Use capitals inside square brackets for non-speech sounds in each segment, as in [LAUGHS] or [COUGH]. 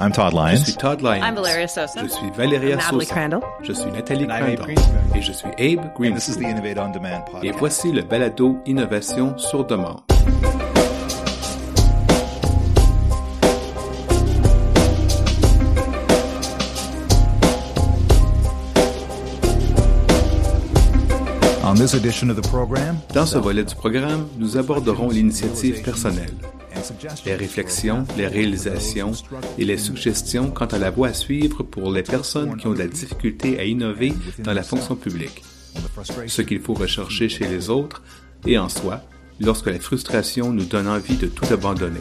I'm Todd Lyons. Je suis Todd Lyons. I'm Valeria Sosa. Je suis Valeria I'm Natalie Sosa. Crandall. Je suis Nathalie And I'm Abe Crandall. Et je suis Abe And this is the. Innovate on Demand Et podcast. voici le balado Innovation sur demande. On this edition of the program, Dans ce volet du programme, nous aborderons l'initiative personnelle, les réflexions, les réalisations et les suggestions quant à la voie à suivre pour les personnes qui ont de la difficulté à innover dans la fonction publique, ce qu'il faut rechercher chez les autres et en soi lorsque la frustration nous donne envie de tout abandonner.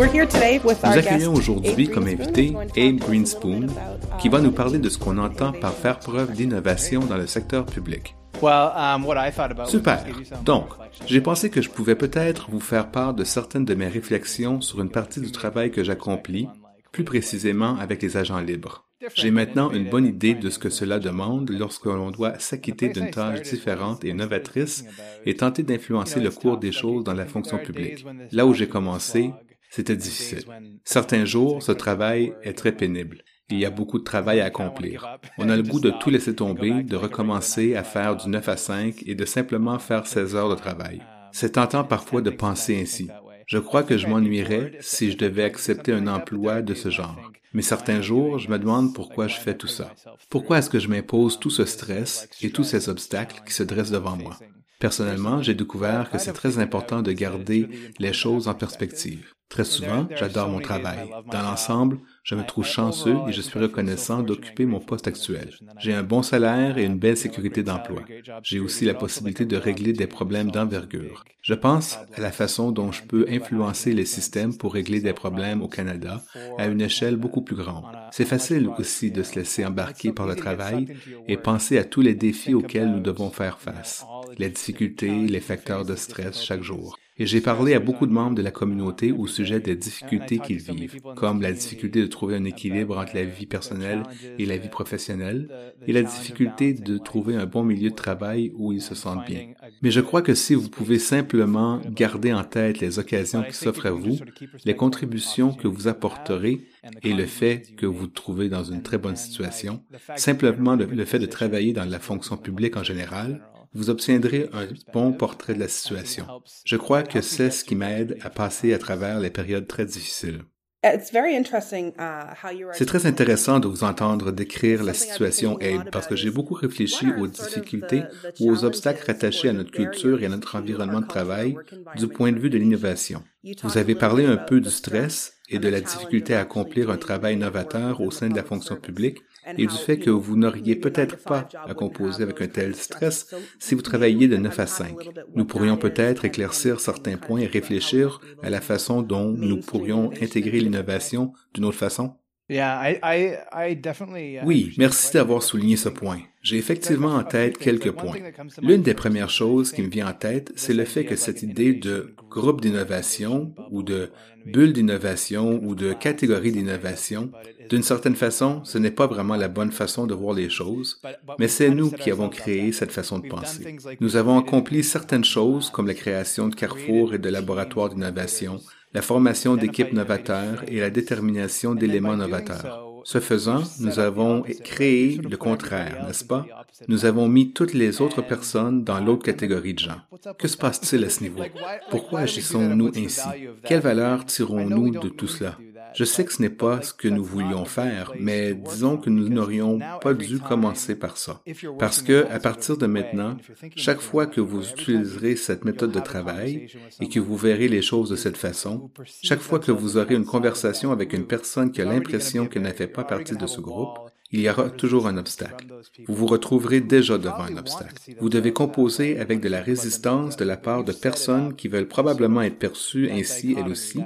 Nous accueillons aujourd'hui comme Greenspoon, invité to Abe Greenspoon, about, qui va uh, nous parler de ce qu'on entend par faire preuve d'innovation dans le secteur public. Well, um, what I thought about was Super. Donc, j'ai pensé que je pouvais peut-être vous faire part de certaines de mes réflexions sur une partie du travail que j'accomplis, plus précisément avec les agents libres. J'ai maintenant une bonne idée de ce que cela demande lorsque l'on doit s'acquitter d'une tâche différente et novatrice et tenter d'influencer le cours des choses dans la fonction publique. Là où j'ai commencé, c'était difficile. Certains jours, ce travail est très pénible. Il y a beaucoup de travail à accomplir. On a le goût de tout laisser tomber, de recommencer à faire du 9 à 5 et de simplement faire 16 heures de travail. C'est tentant parfois de penser ainsi. Je crois que je m'ennuierais si je devais accepter un emploi de ce genre. Mais certains jours, je me demande pourquoi je fais tout ça. Pourquoi est-ce que je m'impose tout ce stress et tous ces obstacles qui se dressent devant moi? Personnellement, j'ai découvert que c'est très important de garder les choses en perspective. Très souvent, j'adore mon travail. Dans l'ensemble, je me trouve chanceux et je suis reconnaissant d'occuper mon poste actuel. J'ai un bon salaire et une belle sécurité d'emploi. J'ai aussi la possibilité de régler des problèmes d'envergure. Je pense à la façon dont je peux influencer les systèmes pour régler des problèmes au Canada à une échelle beaucoup plus grande. C'est facile aussi de se laisser embarquer par le travail et penser à tous les défis auxquels nous devons faire face, les difficultés, les facteurs de stress chaque jour. Et j'ai parlé à beaucoup de membres de la communauté au sujet des difficultés qu'ils vivent, comme la difficulté de trouver un équilibre entre la vie personnelle et la vie professionnelle, et la difficulté de trouver un bon milieu de travail où ils se sentent bien. Mais je crois que si vous pouvez simplement garder en tête les occasions qui s'offrent à vous, les contributions que vous apporterez et le fait que vous trouvez dans une très bonne situation, simplement le, le fait de travailler dans la fonction publique en général, vous obtiendrez un bon portrait de la situation. Je crois que c'est ce qui m'aide à passer à travers les périodes très difficiles. It's very interesting, uh, C'est très intéressant de vous entendre décrire la situation Abe parce que j'ai beaucoup réfléchi aux difficultés ou aux obstacles rattachés à notre culture et à notre environnement de travail du point de vue de l'innovation. Vous avez parlé un peu du stress et de la difficulté à accomplir un travail novateur au sein de la fonction publique et du fait que vous n'auriez peut-être pas à composer avec un tel stress si vous travailliez de 9 à 5. Nous pourrions peut-être éclaircir certains points et réfléchir à la façon dont nous pourrions intégrer l'innovation d'une autre façon. Uh, Oui, merci d'avoir souligné ce point. J'ai effectivement en tête quelques points. L'une des premières choses qui me vient en tête, c'est le fait que cette idée de groupe d'innovation ou de bulle d'innovation ou de catégorie d'innovation, d'une certaine façon, ce n'est pas vraiment la bonne façon de voir les choses, mais c'est nous qui avons créé cette façon de penser. Nous avons accompli certaines choses comme la création de carrefours et de laboratoires d'innovation, la formation d'équipes novateurs et la détermination d'éléments novateurs. Ce faisant, nous avons créé le contraire, n'est-ce pas? Nous avons mis toutes les autres personnes dans l'autre catégorie de gens. Que se passe-t-il à ce niveau? Pourquoi agissons-nous ainsi? Quelle valeur tirons-nous de tout cela? Je sais que ce n'est pas ce que nous voulions faire, mais disons que nous n'aurions pas dû commencer par ça. Parce que, à partir de maintenant, chaque fois que vous utiliserez cette méthode de travail et que vous verrez les choses de cette façon, chaque fois que vous aurez une conversation avec une personne qui a l'impression qu'elle n'a fait pas partie de ce groupe, il y aura toujours un obstacle. Vous vous retrouverez déjà devant un obstacle. Vous devez composer avec de la résistance de la part de personnes qui veulent probablement être perçues ainsi elles aussi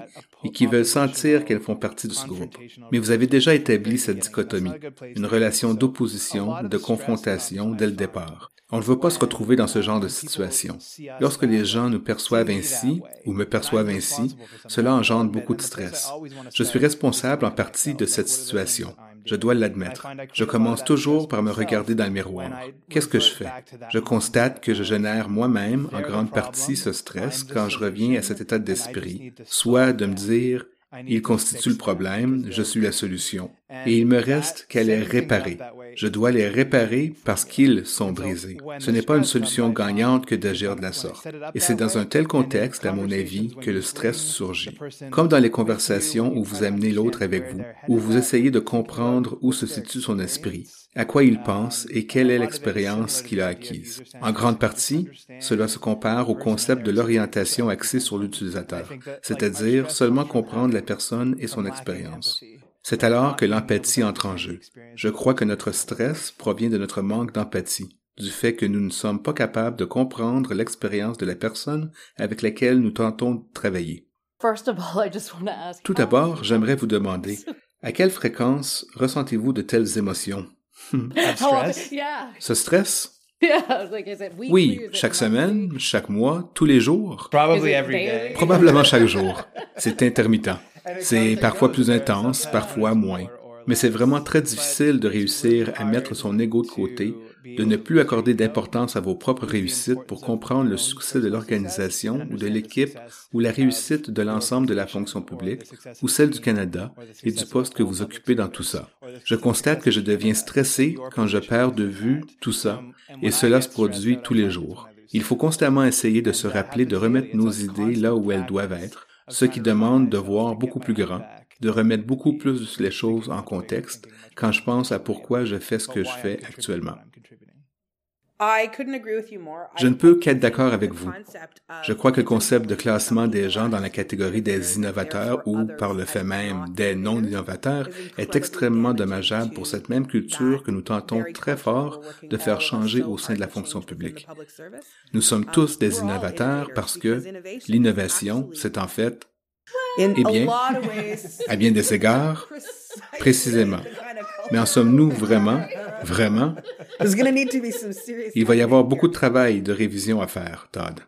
et qui veulent sentir qu'elles font partie de ce groupe. Mais vous avez déjà établi cette dichotomie, une relation d'opposition, de confrontation dès le départ. On ne veut pas se retrouver dans ce genre de situation. Lorsque les gens nous perçoivent ainsi, ou me perçoivent ainsi, cela engendre beaucoup de stress. Je suis responsable en partie de cette situation. Je dois l'admettre. Je commence toujours par me regarder dans le miroir. Qu'est-ce que je fais? Je constate que je génère moi-même en grande partie ce stress quand je reviens à cet état d'esprit, soit de me dire il constitue le problème, je suis la solution. Et il me reste qu'à les réparer. Je dois les réparer parce qu'ils sont brisés. Ce n'est pas une solution gagnante que d'agir de la sorte. Et c'est dans un tel contexte, à mon avis, que le stress surgit. Comme dans les conversations où vous amenez l'autre avec vous, où vous essayez de comprendre où se situe son esprit, à quoi il pense et quelle est l'expérience qu'il a acquise. En grande partie, cela se compare au concept de l'orientation axée sur l'utilisateur, c'est-à-dire seulement comprendre la personne et son expérience. C'est alors que l'empathie entre en jeu. Je crois que notre stress provient de notre manque d'empathie, du fait que nous ne sommes pas capables de comprendre l'expérience de la personne avec laquelle nous tentons de travailler. Tout d'abord, j'aimerais vous demander, à quelle fréquence ressentez-vous de telles émotions? [LAUGHS] Ce stress? [LAUGHS] Oui, chaque semaine, chaque mois, tous les jours. Probablement chaque jour. [LAUGHS] C'est intermittent. C'est parfois plus intense, parfois moins. Mais c'est vraiment très difficile de réussir à mettre son ego de côté, de ne plus accorder d'importance à vos propres réussites pour comprendre le succès de l'organisation ou de l'équipe ou la réussite de l'ensemble de la fonction publique ou celle du Canada et du poste que vous occupez dans tout ça. Je constate que je deviens stressé quand je perds de vue tout ça et cela se produit tous les jours. Il faut constamment essayer de se rappeler de remettre nos idées là où elles doivent être ce qui demande de voir beaucoup plus grand, de remettre beaucoup plus les choses en contexte quand je pense à pourquoi je fais ce que je fais actuellement. Je ne peux qu'être d'accord avec vous. Je crois que le concept de classement des gens dans la catégorie des innovateurs ou, par le fait même, des non-innovateurs est extrêmement dommageable pour cette même culture que nous tentons très fort de faire changer au sein de la fonction publique. Nous sommes tous des innovateurs parce que l'innovation, c'est en fait [LAUGHS] à bien des égards, précisément. Mais en sommes-nous vraiment, vraiment? Il va y avoir beaucoup de travail de révision à faire, Todd.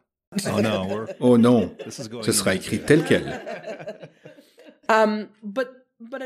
Oh non, oh non, ce sera écrit tel quel.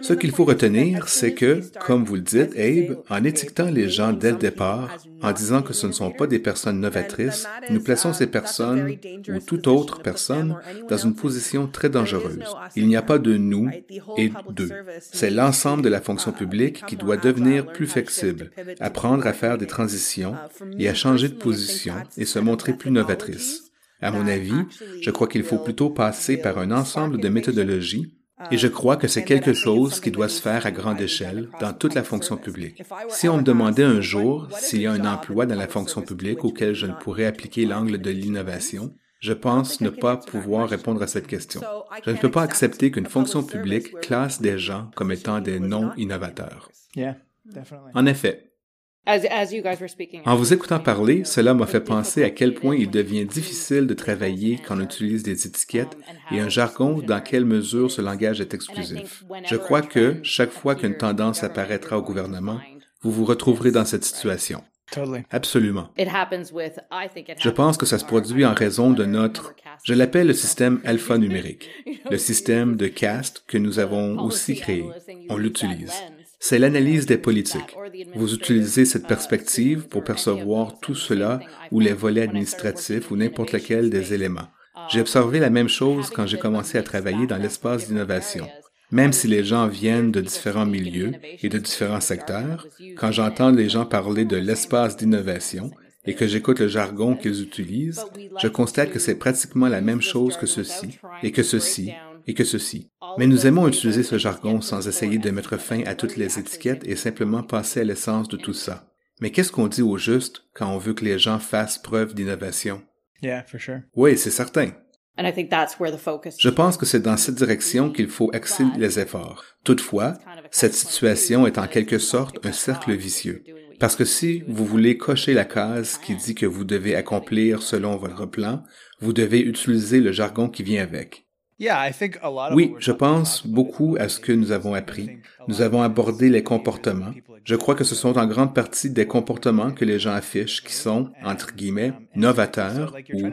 Ce qu'il faut retenir, c'est que, comme vous le dites, Abe, en étiquetant les gens dès le départ, en disant que ce ne sont pas des personnes novatrices, nous plaçons ces personnes, ou toute autre personne, dans une position très dangereuse. Il n'y a pas de nous et d'eux. C'est l'ensemble de la fonction publique qui doit devenir plus flexible, apprendre à faire des transitions et à changer de position et se montrer plus novatrice. À mon avis, je crois qu'il faut plutôt passer par un ensemble de méthodologies et je crois que c'est quelque chose qui doit se faire à grande échelle dans toute la fonction publique. Si on me demandait un jour s'il y a un emploi dans la fonction publique auquel je ne pourrais appliquer l'angle de l'innovation, je pense ne pas pouvoir répondre à cette question. Je ne peux pas accepter qu'une fonction publique classe des gens comme étant des non-innovateurs. En effet, en vous écoutant parler, cela m'a fait penser à quel point il devient difficile de travailler quand on utilise des étiquettes et un jargon dans quelle mesure ce langage est exclusif. Je crois que chaque fois qu'une tendance apparaîtra au gouvernement, vous vous retrouverez dans cette situation. Absolument. Je pense que ça se produit en raison de notre, je l'appelle le système alphanumérique, le système de caste que nous avons aussi créé. On l'utilise c'est l'analyse des politiques. Vous utilisez cette perspective pour percevoir tout cela ou les volets administratifs ou n'importe lequel des éléments. J'ai observé la même chose quand j'ai commencé à travailler dans l'espace d'innovation. Même si les gens viennent de différents milieux et de différents secteurs, quand j'entends les gens parler de l'espace d'innovation et que j'écoute le jargon qu'ils utilisent, je constate que c'est pratiquement la même chose que ceci et que ceci et que ceci. Mais nous aimons utiliser ce jargon sans essayer de mettre fin à toutes les étiquettes et simplement passer à l'essence de tout ça. Mais qu'est-ce qu'on dit au juste quand on veut que les gens fassent preuve d'innovation? Oui, c'est certain. Je pense que c'est dans cette direction qu'il faut axer les efforts. Toutefois, cette situation est en quelque sorte un cercle vicieux. Parce que si vous voulez cocher la case qui dit que vous devez accomplir selon votre plan, vous devez utiliser le jargon qui vient avec. Oui, je pense beaucoup à ce que nous avons appris. Nous avons abordé les comportements. Je crois que ce sont en grande partie des comportements que les gens affichent qui sont, entre guillemets, novateurs ou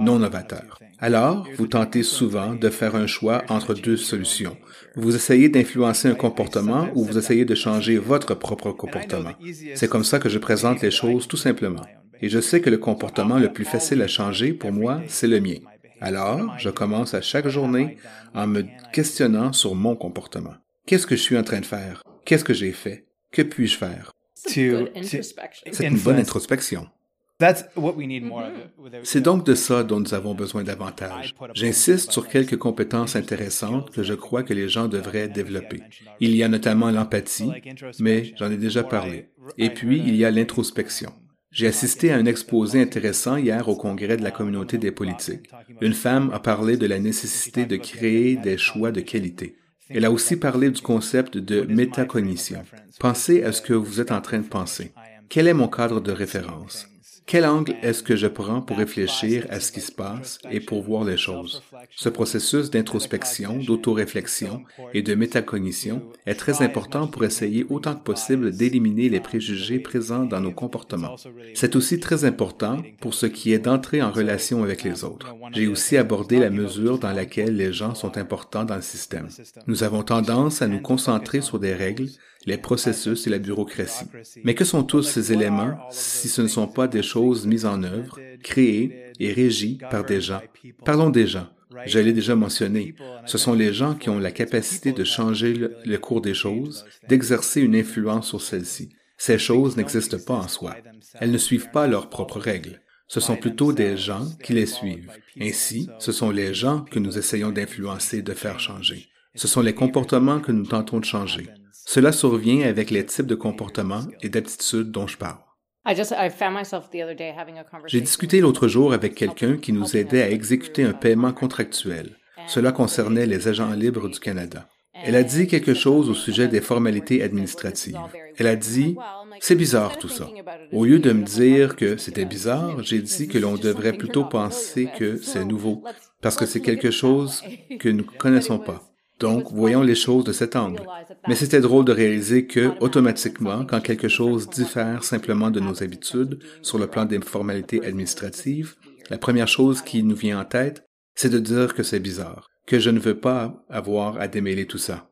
non novateurs. Alors, vous tentez souvent de faire un choix entre deux solutions. Vous essayez d'influencer un comportement ou vous essayez de changer votre propre comportement. C'est comme ça que je présente les choses tout simplement. Et je sais que le comportement le plus facile à changer pour moi, c'est le mien. Alors, je commence à chaque journée en me questionnant sur mon comportement. Qu'est-ce que je suis en train de faire? Qu'est-ce que j'ai fait? Que puis-je faire? C'est une bonne introspection. C'est donc de ça dont nous avons besoin davantage. J'insiste sur quelques compétences intéressantes que je crois que les gens devraient développer. Il y a notamment l'empathie, mais j'en ai déjà parlé. Et puis, il y a l'introspection. J'ai assisté à un exposé intéressant hier au congrès de la communauté des politiques. Une femme a parlé de la nécessité de créer des choix de qualité. Elle a aussi parlé du concept de métacognition. Pensez à ce que vous êtes en train de penser. Quel est mon cadre de référence? Quel angle est-ce que je prends pour réfléchir à ce qui se passe et pour voir les choses? Ce processus d'introspection, d'autoréflexion et de métacognition est très important pour essayer autant que possible d'éliminer les préjugés présents dans nos comportements. C'est aussi très important pour ce qui est d'entrer en relation avec les autres. J'ai aussi abordé la mesure dans laquelle les gens sont importants dans le système. Nous avons tendance à nous concentrer sur des règles, les processus et la bureaucratie. Mais que sont tous ces éléments si ce ne sont pas des choses mises en œuvre, créées et régies par des gens? Parlons des gens. Je l'ai déjà mentionné. Ce sont les gens qui ont la capacité de changer le, cours des choses, d'exercer une influence sur celles-ci. Ces choses n'existent pas en soi. Elles ne suivent pas leurs propres règles. Ce sont plutôt des gens qui les suivent. Ainsi, ce sont les gens que nous essayons d'influencer, de faire changer. Ce sont les comportements que nous tentons de changer. Cela survient avec les types de comportements et d'aptitudes dont je parle. J'ai discuté l'autre jour avec quelqu'un qui nous aidait à exécuter un paiement contractuel. Cela concernait les agents libres du Canada. Elle a dit quelque chose au sujet des formalités administratives. Elle a dit, c'est bizarre tout ça. Au lieu de me dire que c'était bizarre, j'ai dit que l'on devrait plutôt penser que c'est nouveau, parce que c'est quelque chose que nous [LAUGHS] ne connaissons pas. Donc, voyons les choses de cet angle. Mais c'était drôle de réaliser que, automatiquement, quand quelque chose diffère simplement de nos habitudes sur le plan des formalités administratives, la première chose qui nous vient en tête, c'est de dire que c'est bizarre, que je ne veux pas avoir à démêler tout ça.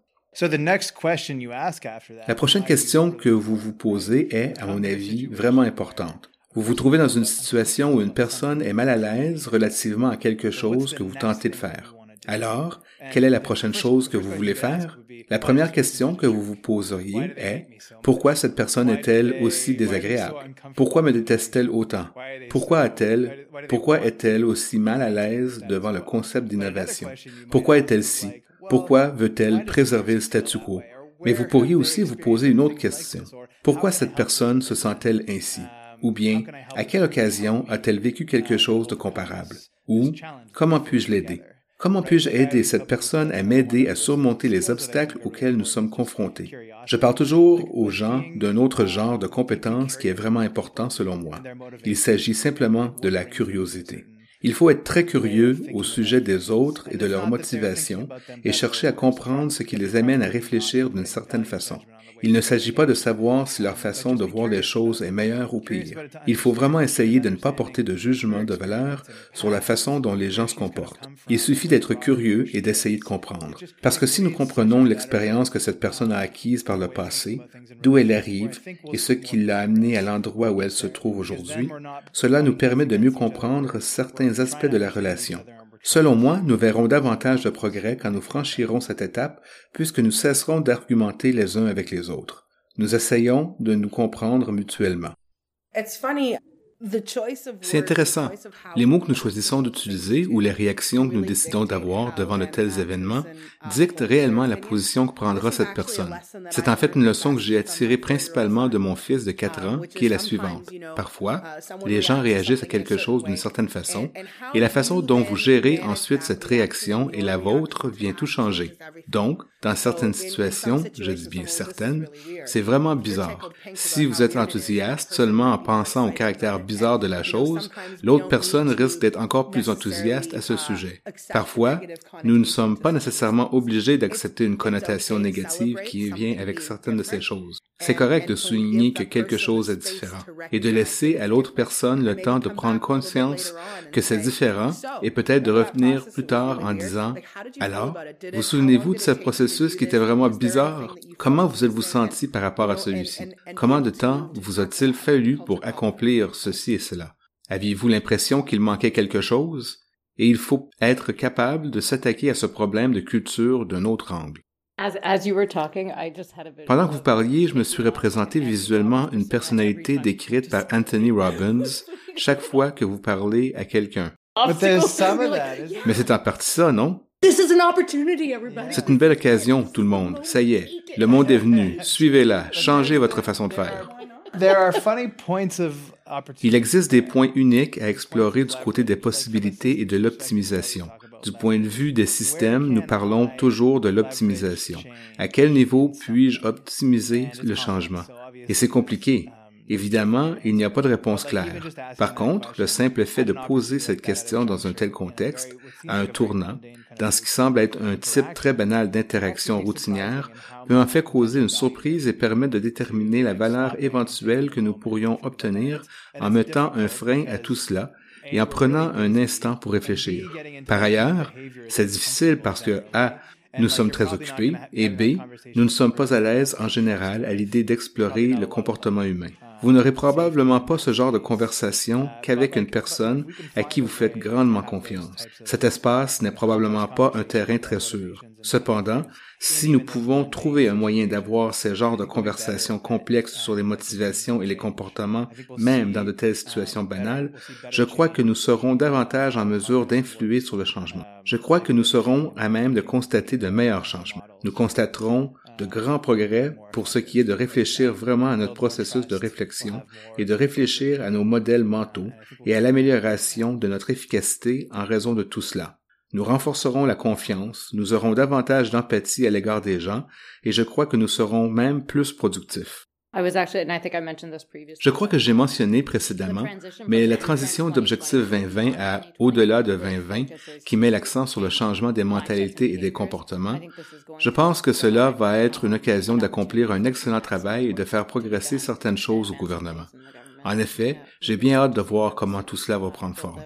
La prochaine question que vous vous posez est, à mon avis, vraiment importante. Vous vous trouvez dans une situation où une personne est mal à l'aise relativement à quelque chose que vous tentez de faire. Alors, quelle est la prochaine chose que vous voulez faire? La première question que vous vous poseriez est, pourquoi cette personne est-elle aussi désagréable? Pourquoi me déteste-t-elle autant? Pourquoi a-t-elle, pourquoi est-elle aussi mal à l'aise devant le concept d'innovation? Pourquoi est-elle si? Pourquoi veut-elle préserver le statu quo? Mais vous pourriez aussi vous poser une autre question. Pourquoi cette personne se sent-elle ainsi? Ou bien, à quelle occasion a-t-elle vécu quelque chose de comparable? Ou, comment puis-je l'aider? Comment puis-je aider cette personne à m'aider à surmonter les obstacles auxquels nous sommes confrontés? Je parle toujours aux gens d'un autre genre de compétence qui est vraiment important selon moi. Il s'agit simplement de la curiosité. Il faut être très curieux au sujet des autres et de leur motivation et chercher à comprendre ce qui les amène à réfléchir d'une certaine façon. Il ne s'agit pas de savoir si leur façon de voir les choses est meilleure ou pire. Il faut vraiment essayer de ne pas porter de jugement de valeur sur la façon dont les gens se comportent. Il suffit d'être curieux et d'essayer de comprendre. Parce que si nous comprenons l'expérience que cette personne a acquise par le passé, d'où elle arrive et ce qui l'a amenée à l'endroit où elle se trouve aujourd'hui, cela nous permet de mieux comprendre certains aspects de la relation. Selon moi, nous verrons davantage de progrès quand nous franchirons cette étape, puisque nous cesserons d'argumenter les uns avec les autres. Nous essayons de nous comprendre mutuellement. C'est intéressant. Les mots que nous choisissons d'utiliser ou les réactions que nous décidons d'avoir devant de tels événements dictent réellement la position que prendra cette personne. C'est en fait une leçon que j'ai attirée principalement de mon fils de 4 ans, qui est la suivante. Parfois, les gens réagissent à quelque chose d'une certaine façon, et la façon dont vous gérez ensuite cette réaction et la vôtre vient tout changer. Donc, dans certaines situations, je dis bien certaines, c'est vraiment bizarre. Si vous êtes enthousiaste seulement en pensant au caractère bizarre de la chose, l'autre personne risque d'être encore plus enthousiaste à ce sujet. Parfois, nous ne sommes pas nécessairement obligés d'accepter une connotation négative qui vient avec certaines de ces choses. C'est correct de souligner que quelque chose est différent et de laisser à l'autre personne le temps de prendre conscience que c'est différent et peut-être de revenir plus tard en disant alors, vous souvenez-vous de ce processus qui était vraiment bizarre? Comment vous êtes-vous senti par rapport à celui-ci? Comment de temps vous a-t-il fallu pour accomplir ceci et cela? Aviez-vous l'impression qu'il manquait quelque chose? Et il faut être capable de s'attaquer à ce problème de culture d'un autre angle. Pendant que vous parliez, je me suis représenté visuellement une personnalité décrite par Anthony Robbins chaque fois que vous parlez à quelqu'un. [LAUGHS] Mais c'est en partie ça, non? C'est une belle occasion, tout le monde. Ça y est, le monde est venu. Suivez-la. Changez votre façon de faire. Il existe des points uniques à explorer du côté des possibilités et de l'optimisation. Du point de vue des systèmes, nous parlons toujours de l'optimisation. À quel niveau puis-je optimiser le changement? Et c'est compliqué. Évidemment, il n'y a pas de réponse claire. Par contre, le simple fait de poser cette question dans un tel contexte, à un tournant, dans ce qui semble être un type très banal d'interaction routinière, peut en fait causer une surprise et permettre de déterminer la valeur éventuelle que nous pourrions obtenir en mettant un frein à tout cela et en prenant un instant pour réfléchir. Par ailleurs, c'est difficile parce que A, nous sommes très occupés et B, nous ne sommes pas à l'aise en général à l'idée d'explorer le comportement humain. Vous n'aurez probablement pas ce genre de conversation qu'avec une personne à qui vous faites grandement confiance. Cet espace n'est probablement pas un terrain très sûr. Cependant, si nous pouvons trouver un moyen d'avoir ces genres de conversations complexes sur les motivations et les comportements, même dans de telles situations banales, je crois que nous serons davantage en mesure d'influer sur le changement. Je crois que nous serons à même de constater de meilleurs changements. Nous constaterons de grands progrès pour ce qui est de réfléchir vraiment à notre processus de réflexion et de réfléchir à nos modèles mentaux et à l'amélioration de notre efficacité en raison de tout cela. Nous renforcerons la confiance, nous aurons davantage d'empathie à l'égard des gens et je crois que nous serons même plus productifs. Je crois que j'ai mentionné précédemment, mais la transition d'objectif 2020 à au-delà de 2020, qui met l'accent sur le changement des mentalités et des comportements, je pense que cela va être une occasion d'accomplir un excellent travail et de faire progresser certaines choses au gouvernement. En effet, j'ai bien hâte de voir comment tout cela va prendre forme.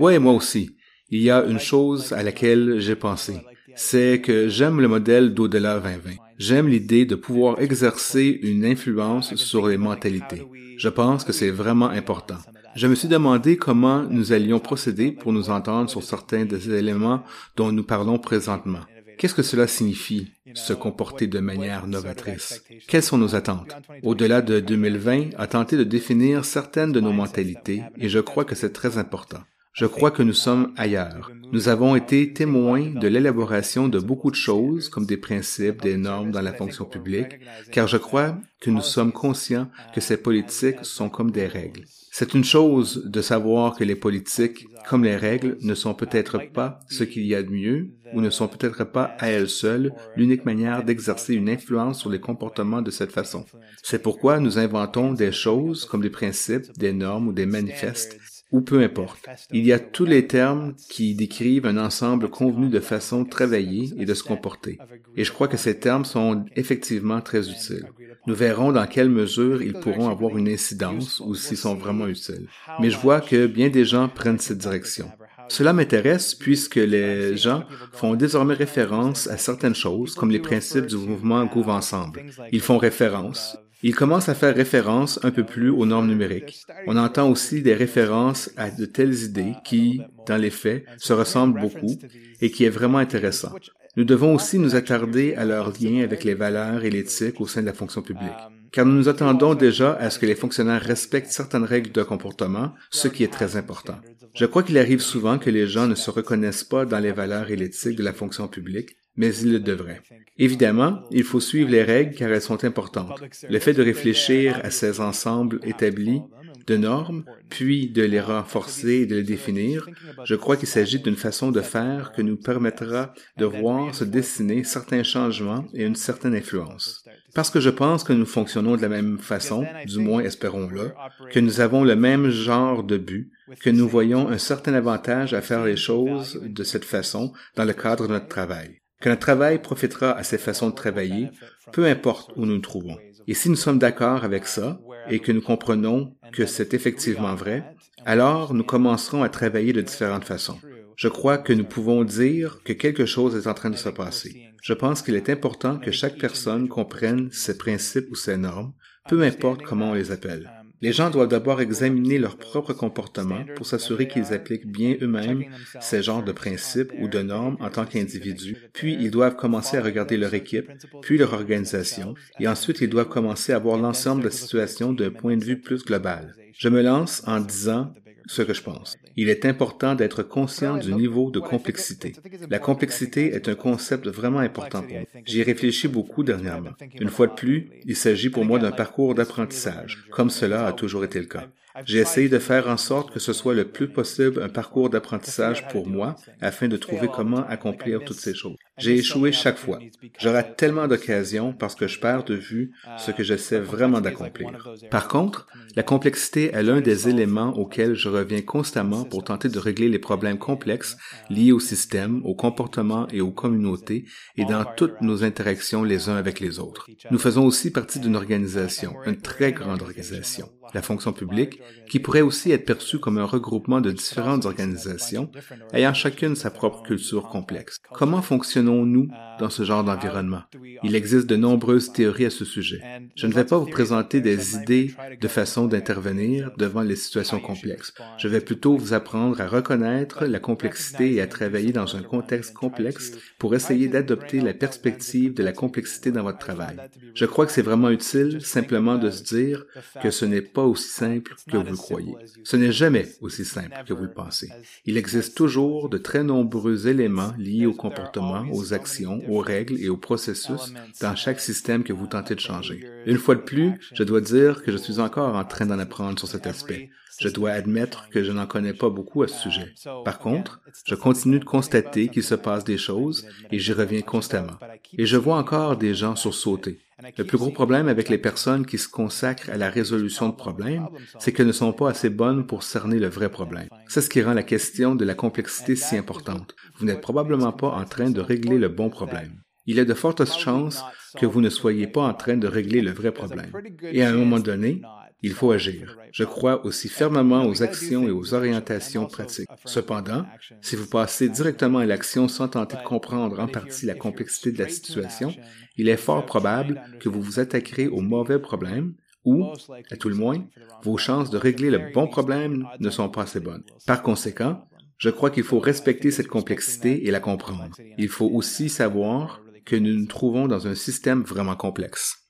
Oui, moi aussi. Il y a une chose à laquelle j'ai pensé. C'est que j'aime le modèle d'au-delà 2020. J'aime l'idée de pouvoir exercer une influence sur les mentalités. Je pense que c'est vraiment important. Je me suis demandé comment nous allions procéder pour nous entendre sur certains des éléments dont nous parlons présentement. Qu'est-ce que cela signifie, se comporter de manière novatrice? Quelles sont nos attentes? Au-delà de 2020, à tenter de définir certaines de nos mentalités, et je crois que c'est très important. Je crois que nous sommes ailleurs. Nous avons été témoins de l'élaboration de beaucoup de choses comme des principes, des normes dans la fonction publique, car je crois que nous sommes conscients que ces politiques sont comme des règles. C'est une chose de savoir que les politiques, comme les règles, ne sont peut-être pas ce qu'il y a de mieux ou ne sont peut-être pas à elles seules l'unique manière d'exercer une influence sur les comportements de cette façon. C'est pourquoi nous inventons des choses comme des principes, des normes ou des manifestes ou peu importe. Il y a tous les termes qui décrivent un ensemble convenu de façon de travailler et de se comporter. Et je crois que ces termes sont effectivement très utiles. Nous verrons dans quelle mesure ils pourront avoir une incidence ou s'ils sont vraiment utiles. Mais je vois que bien des gens prennent cette direction. Cela m'intéresse puisque les gens font désormais référence à certaines choses comme les principes du mouvement Gouv Ensemble. Ils font référence. Ils commencent à faire référence un peu plus aux normes numériques. On entend aussi des références à de telles idées qui, dans les faits, se ressemblent beaucoup et qui est vraiment intéressant. Nous devons aussi nous attarder à leur lien avec les valeurs et l'éthique au sein de la fonction publique, car nous nous attendons déjà à ce que les fonctionnaires respectent certaines règles de comportement, ce qui est très important. Je crois qu'il arrive souvent que les gens ne se reconnaissent pas dans les valeurs et l'éthique de la fonction publique, mais ils le devraient. Évidemment, il faut suivre les règles car elles sont importantes. Le fait de réfléchir à ces ensembles établis de normes, puis de les renforcer et de les définir, je crois qu'il s'agit d'une façon de faire que nous permettra de voir se dessiner certains changements et une certaine influence. Parce que je pense que nous fonctionnons de la même façon, du moins espérons-le, que nous avons le même genre de but, que nous voyons un certain avantage à faire les choses de cette façon dans le cadre de notre travail que notre travail profitera à ces façons de travailler, peu importe où nous nous trouvons. Et si nous sommes d'accord avec ça et que nous comprenons que c'est effectivement vrai, alors nous commencerons à travailler de différentes façons. Je crois que nous pouvons dire que quelque chose est en train de se passer. Je pense qu'il est important que chaque personne comprenne ses principes ou ses normes, peu importe comment on les appelle. Les gens doivent d'abord examiner leur propre comportement pour s'assurer qu'ils appliquent bien eux-mêmes ces genres de principes ou de normes en tant qu'individus, puis ils doivent commencer à regarder leur équipe, puis leur organisation, et ensuite ils doivent commencer à voir l'ensemble de la situation d'un point de vue plus global. Je me lance en disant ce que je pense. Il est important d'être conscient du niveau de complexité. La complexité est un concept vraiment important pour moi. J'y réfléchi beaucoup dernièrement. Une fois de plus, il s'agit pour moi d'un parcours d'apprentissage, comme cela a toujours été le cas. J'ai essayé de faire en sorte que ce soit le plus possible un parcours d'apprentissage pour moi afin de trouver comment accomplir toutes ces choses. J'ai échoué chaque fois. Rate tellement d'occasions parce que je perds de vue ce que j'essaie vraiment d'accomplir. Par contre, la complexité est l'un des éléments auxquels je reviens constamment pour tenter de régler les problèmes complexes liés au système, au comportement et aux communautés et dans toutes nos interactions les uns avec les autres. Nous faisons aussi partie d'une organisation, une très grande organisation, la fonction publique, qui pourrait aussi être perçue comme un regroupement de différentes organisations ayant chacune sa propre culture complexe. Comment fonctionne nous dans ce genre d'environnement? Il existe de nombreuses théories à ce sujet. Je ne vais pas vous présenter des idées de façon d'intervenir devant les situations complexes. Je vais plutôt vous apprendre à reconnaître la complexité et à travailler dans un contexte complexe pour essayer d'adopter la perspective de la complexité dans votre travail. Je crois que c'est vraiment utile simplement de se dire que ce n'est pas aussi simple que vous le croyez. Ce n'est jamais aussi simple que vous le pensez. Il existe toujours de très nombreux éléments liés au comportement, aux actions, aux règles et aux processus dans chaque système que vous tentez de changer. Une fois de plus, je dois dire que je suis encore en train d'en apprendre sur cet aspect. Je dois admettre que je n'en connais pas beaucoup à ce sujet. Par contre, je continue de constater qu'il se passe des choses et j'y reviens constamment. Et je vois encore des gens sursauter. Le plus gros problème avec les personnes qui se consacrent à la résolution de problèmes, c'est qu'elles ne sont pas assez bonnes pour cerner le vrai problème. C'est ce qui rend la question de la complexité si importante. Vous n'êtes probablement pas en train de régler le bon problème. Il y a de fortes chances que vous ne soyez pas en train de régler le vrai problème. Et à un moment donné, il faut agir. Je crois aussi fermement aux actions et aux orientations pratiques. Cependant, si vous passez directement à l'action sans tenter de comprendre en partie la complexité de la situation, il est fort probable que vous vous attaquerez au mauvais problème ou, à tout le moins, vos chances de régler le bon problème ne sont pas assez bonnes. Par conséquent, je crois qu'il faut respecter cette complexité et la comprendre. Il faut aussi savoir que nous nous trouvons dans un système vraiment complexe.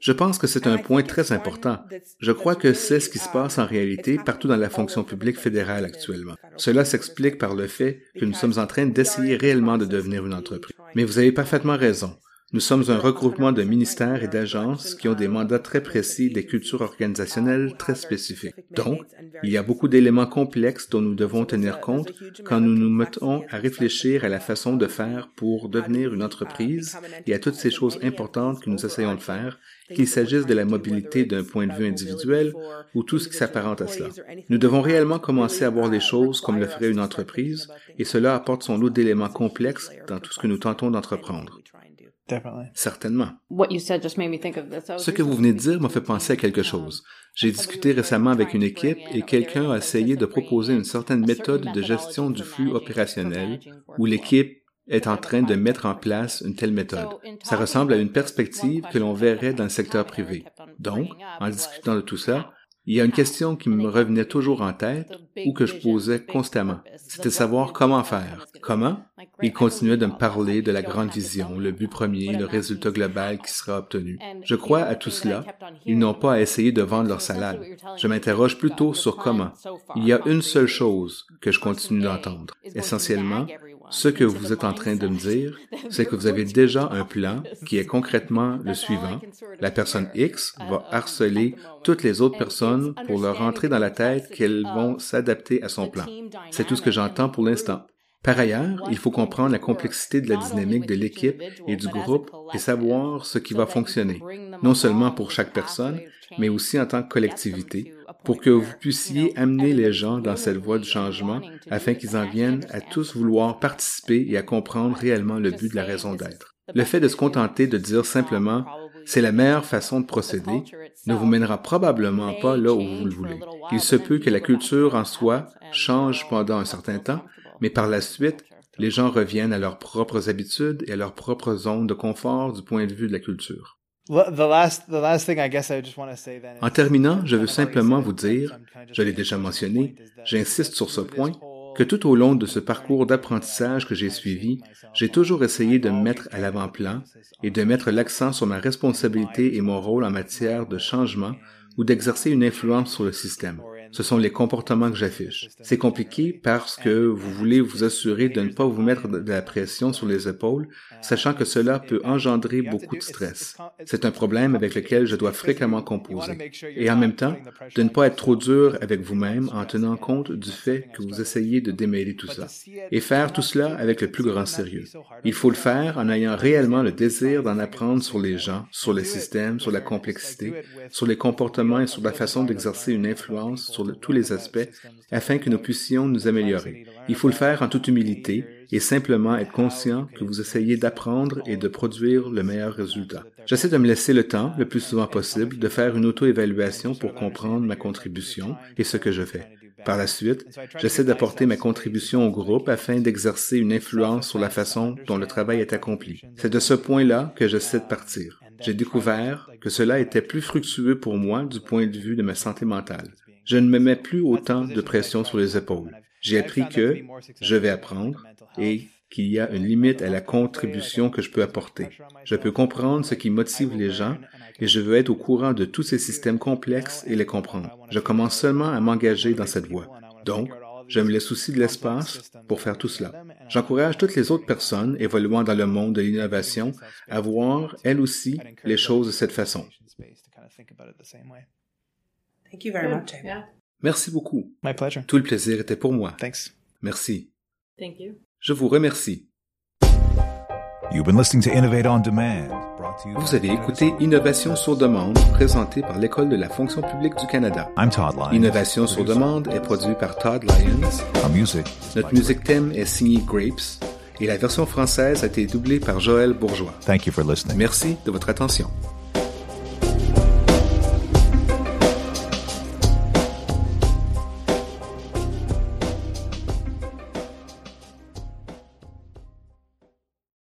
Je pense que c'est un point très important. Je crois que c'est ce qui se passe en réalité partout dans la fonction publique fédérale actuellement. Cela s'explique par le fait que nous sommes en train d'essayer réellement de devenir une entreprise. Mais vous avez parfaitement raison. Nous sommes un regroupement de ministères et d'agences qui ont des mandats très précis, des cultures organisationnelles très spécifiques. Donc, il y a beaucoup d'éléments complexes dont nous devons tenir compte quand nous nous mettons à réfléchir à la façon de faire pour devenir une entreprise et à toutes ces choses importantes que nous essayons de faire, qu'il s'agisse de la mobilité d'un point de vue individuel ou tout ce qui s'apparente à cela. Nous devons réellement commencer à voir les choses comme le ferait une entreprise et cela apporte son lot d'éléments complexes dans tout ce que nous tentons d'entreprendre. Certainement. Ce que vous venez de dire m'a fait penser à quelque chose. J'ai discuté récemment avec une équipe et quelqu'un a essayé de proposer une certaine méthode de gestion du flux opérationnel où l'équipe est en train de mettre en place une telle méthode. Ça ressemble à une perspective que l'on verrait dans le secteur privé. Donc, en discutant de tout ça, il y a une question qui me revenait toujours en tête ou que je posais constamment. C'était savoir comment faire. Comment? Il continuait de me parler de la grande vision, le but premier, le résultat global qui sera obtenu. Je crois à tout cela. Ils n'ont pas à essayer de vendre leur salade. Je m'interroge plutôt sur comment. Il y a une seule chose que je continue d'entendre. Essentiellement, Ce que vous êtes en train de me dire, [LAUGHS] c'est que vous avez déjà [LAUGHS] un plan qui est concrètement le suivant. La personne X va harceler toutes les autres personnes pour leur rentrer dans la tête qu'elles vont s'adapter à son plan. C'est tout ce que j'entends pour l'instant. Par ailleurs, il faut comprendre la complexité de la dynamique de l'équipe et du groupe et savoir ce qui va fonctionner, non seulement pour chaque personne, mais aussi en tant que collectivité, pour que vous puissiez amener les gens dans cette voie du changement afin qu'ils en viennent à tous vouloir participer et à comprendre réellement le but de la raison d'être. Le fait de se contenter de dire simplement c'est la meilleure façon de procéder ne vous mènera probablement pas là où vous le voulez. Il se peut que la culture en soi change pendant un certain temps, mais par la suite, les gens reviennent à leurs propres habitudes et à leurs propres zones de confort du point de vue de la culture. En terminant, je veux simplement vous dire, je l'ai déjà mentionné, j'insiste sur ce point, que tout au long de ce parcours d'apprentissage que j'ai suivi, j'ai toujours essayé de me mettre à l'avant-plan et de mettre l'accent sur ma responsabilité et mon rôle en matière de changement ou d'exercer une influence sur le système ce sont les comportements que j'affiche. C'est compliqué parce que vous voulez vous assurer de ne pas vous mettre de la pression sur les épaules, sachant que cela peut engendrer beaucoup de stress. C'est un problème avec lequel je dois fréquemment composer. Et en même temps, de ne pas être trop dur avec vous-même en tenant compte du fait que vous essayez de démêler tout ça. Et faire tout cela avec le plus grand sérieux. Il faut le faire en ayant réellement le désir d'en apprendre sur les gens, sur les systèmes, sur la complexité, sur les comportements et sur la façon d'exercer une influence sur tous les aspects afin que nous puissions nous améliorer. Il faut le faire en toute humilité et simplement être conscient que vous essayez d'apprendre et de produire le meilleur résultat. J'essaie de me laisser le temps, le plus souvent possible, de faire une auto-évaluation pour comprendre ma contribution et ce que je fais. Par la suite, j'essaie d'apporter ma contribution au groupe afin d'exercer une influence sur la façon dont le travail est accompli. C'est de ce point-là que j'essaie de partir. J'ai découvert que cela était plus fructueux pour moi du point de vue de ma santé mentale je ne me mets plus autant de pression sur les épaules. J'ai appris que je vais apprendre et qu'il y a une limite à la contribution que je peux apporter. Je peux comprendre ce qui motive les gens et je veux être au courant de tous ces systèmes complexes et les comprendre. Je commence seulement à m'engager dans cette voie. Donc, je me laisse aussi de l'espace pour faire tout cela. J'encourage toutes les autres personnes évoluant dans le monde de l'innovation à voir, elles aussi, les choses de cette façon. Thank you very much, Jamie. Yeah. Merci beaucoup. My pleasure. Tout le plaisir était pour moi. Thanks. Merci. Thank you. Je vous remercie. You've been listening to Innovate on Demand. Vous avez écouté Innovation sur demande, présenté par l'École de la fonction publique du Canada. I'm Todd Lyons. Innovation sur demande est produit par Todd Lyons. Our music. Notre musique thème est signée Grapes et la version française a été doublée par Joël Bourgeois. Thank you for listening. Merci de votre attention.